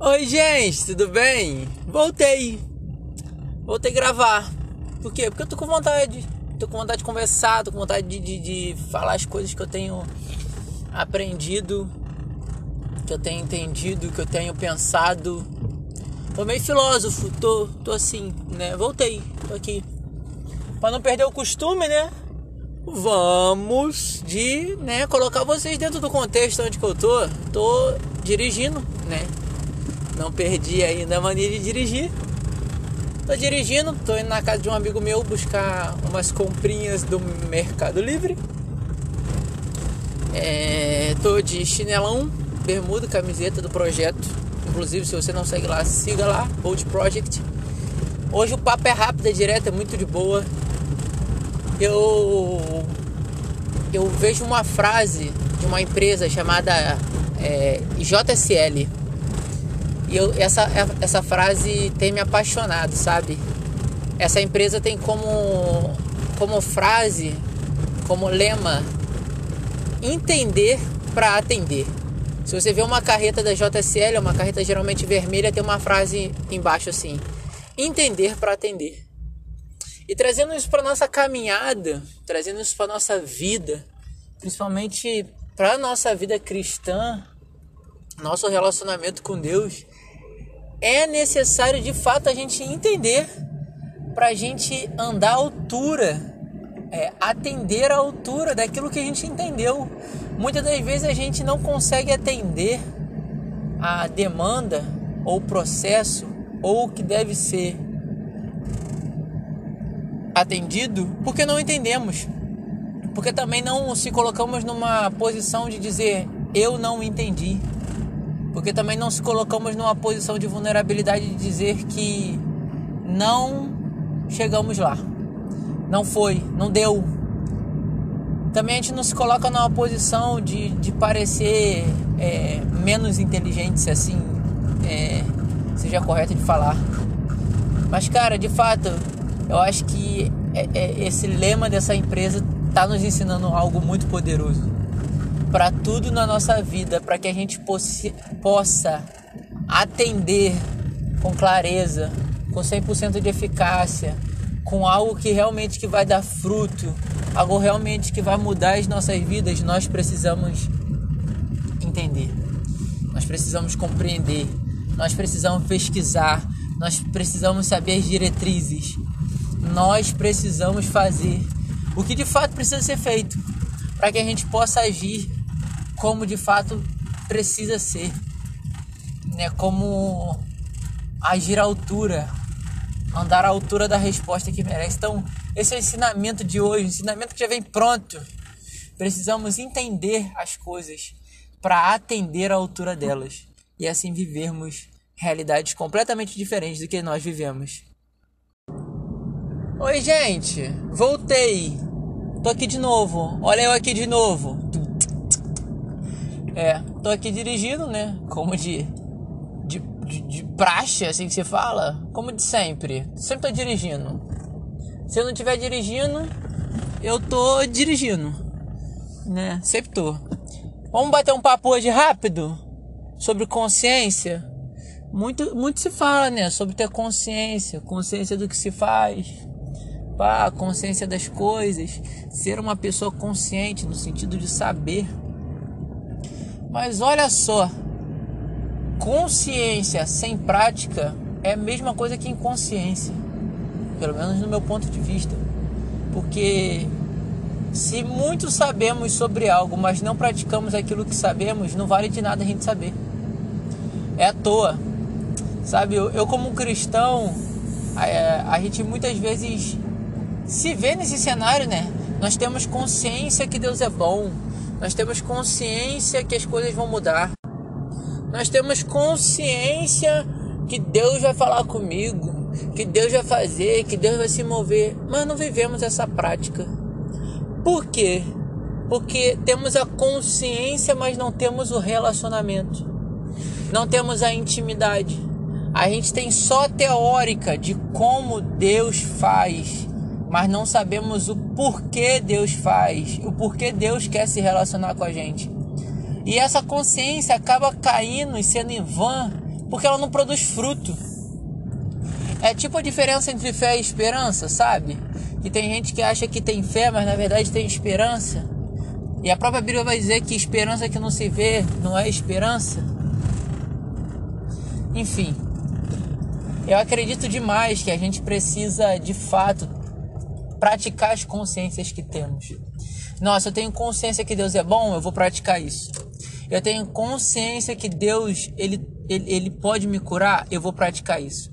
Oi, gente, tudo bem? Voltei. Voltei a gravar. Por quê? Porque eu tô com vontade. Tô com vontade de conversar, tô com vontade de, de, de falar as coisas que eu tenho aprendido, que eu tenho entendido, que eu tenho pensado. Tô meio filósofo, tô, tô assim, né? Voltei, tô aqui. Pra não perder o costume, né? Vamos de, né, colocar vocês dentro do contexto onde que eu tô. Tô dirigindo, né? Não perdi ainda a mania de dirigir. Tô dirigindo, tô indo na casa de um amigo meu buscar umas comprinhas do Mercado Livre. É, tô de chinelão, bermuda, camiseta do projeto. Inclusive, se você não segue lá, siga lá, Bold Project. Hoje o papo é rápido, é direto, é muito de boa. Eu eu vejo uma frase de uma empresa chamada é, JSL e eu, essa, essa frase tem me apaixonado, sabe? Essa empresa tem como, como frase, como lema, entender para atender. Se você vê uma carreta da JSL, uma carreta geralmente vermelha, tem uma frase embaixo assim: entender para atender. E trazendo isso para nossa caminhada, trazendo isso para nossa vida, principalmente para nossa vida cristã, nosso relacionamento com Deus, é necessário de fato a gente entender para a gente andar à altura, é, atender à altura daquilo que a gente entendeu. Muitas das vezes a gente não consegue atender a demanda ou processo ou o que deve ser atendido porque não entendemos. Porque também não se colocamos numa posição de dizer eu não entendi. Porque também não se colocamos numa posição de vulnerabilidade de dizer que não chegamos lá. Não foi, não deu. Também a gente não se coloca numa posição de, de parecer é, menos inteligente, se assim é, seja correto de falar. Mas, cara, de fato, eu acho que é, é esse lema dessa empresa está nos ensinando algo muito poderoso para tudo na nossa vida, para que a gente possa atender com clareza, com 100% de eficácia, com algo que realmente que vai dar fruto, algo realmente que vai mudar as nossas vidas, nós precisamos entender. Nós precisamos compreender, nós precisamos pesquisar, nós precisamos saber as diretrizes. Nós precisamos fazer o que de fato precisa ser feito para que a gente possa agir como de fato precisa ser, né? Como agir à altura, andar à altura da resposta que merece. Então, esse é o ensinamento de hoje, um ensinamento que já vem pronto. Precisamos entender as coisas para atender à altura delas e assim vivermos realidades completamente diferentes do que nós vivemos. Oi, gente, voltei. Tô aqui de novo. Olha eu aqui de novo. É, tô aqui dirigindo, né? Como de, de, de, de praxe, assim que se fala. Como de sempre. Sempre tô dirigindo. Se eu não estiver dirigindo, eu tô dirigindo. Né? Sempre tô. Vamos bater um papo hoje rápido sobre consciência. Muito, muito se fala, né? Sobre ter consciência, consciência do que se faz, pá, consciência das coisas, ser uma pessoa consciente no sentido de saber mas olha só, consciência sem prática é a mesma coisa que inconsciência, pelo menos no meu ponto de vista. Porque se muito sabemos sobre algo, mas não praticamos aquilo que sabemos, não vale de nada a gente saber. É à toa. Sabe, eu, eu como cristão, a, a gente muitas vezes se vê nesse cenário, né? Nós temos consciência que Deus é bom, nós temos consciência que as coisas vão mudar. Nós temos consciência que Deus vai falar comigo, que Deus vai fazer, que Deus vai se mover, mas não vivemos essa prática. Por quê? Porque temos a consciência, mas não temos o relacionamento. Não temos a intimidade. A gente tem só teórica de como Deus faz mas não sabemos o porquê Deus faz, o porquê Deus quer se relacionar com a gente. E essa consciência acaba caindo e sendo em vão porque ela não produz fruto. É tipo a diferença entre fé e esperança, sabe? Que tem gente que acha que tem fé, mas na verdade tem esperança. E a própria Bíblia vai dizer que esperança que não se vê não é esperança. Enfim, eu acredito demais que a gente precisa de fato praticar as consciências que temos. Nossa, eu tenho consciência que Deus é bom, eu vou praticar isso. Eu tenho consciência que Deus ele, ele, ele pode me curar, eu vou praticar isso.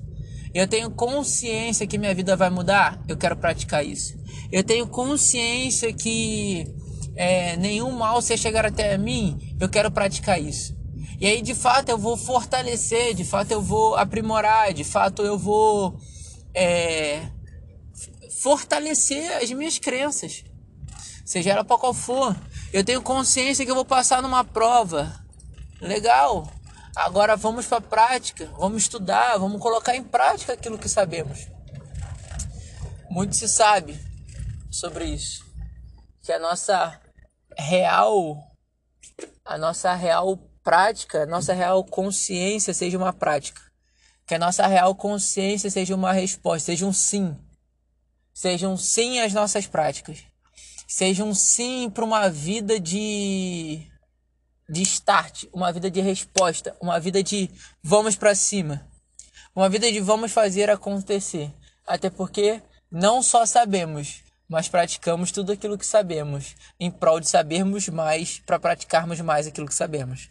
Eu tenho consciência que minha vida vai mudar, eu quero praticar isso. Eu tenho consciência que é, nenhum mal se chegar até mim, eu quero praticar isso. E aí, de fato, eu vou fortalecer, de fato, eu vou aprimorar, de fato, eu vou é, fortalecer as minhas crenças, seja ela para qual for. Eu tenho consciência que eu vou passar numa prova. Legal. Agora vamos para a prática, vamos estudar, vamos colocar em prática aquilo que sabemos. Muito se sabe sobre isso, que a nossa real, a nossa real prática, a nossa real consciência seja uma prática, que a nossa real consciência seja uma resposta, seja um sim, seja um sim às nossas práticas, seja um sim para uma vida de de start, uma vida de resposta, uma vida de vamos para cima, uma vida de vamos fazer acontecer. Até porque não só sabemos, mas praticamos tudo aquilo que sabemos, em prol de sabermos mais, para praticarmos mais aquilo que sabemos.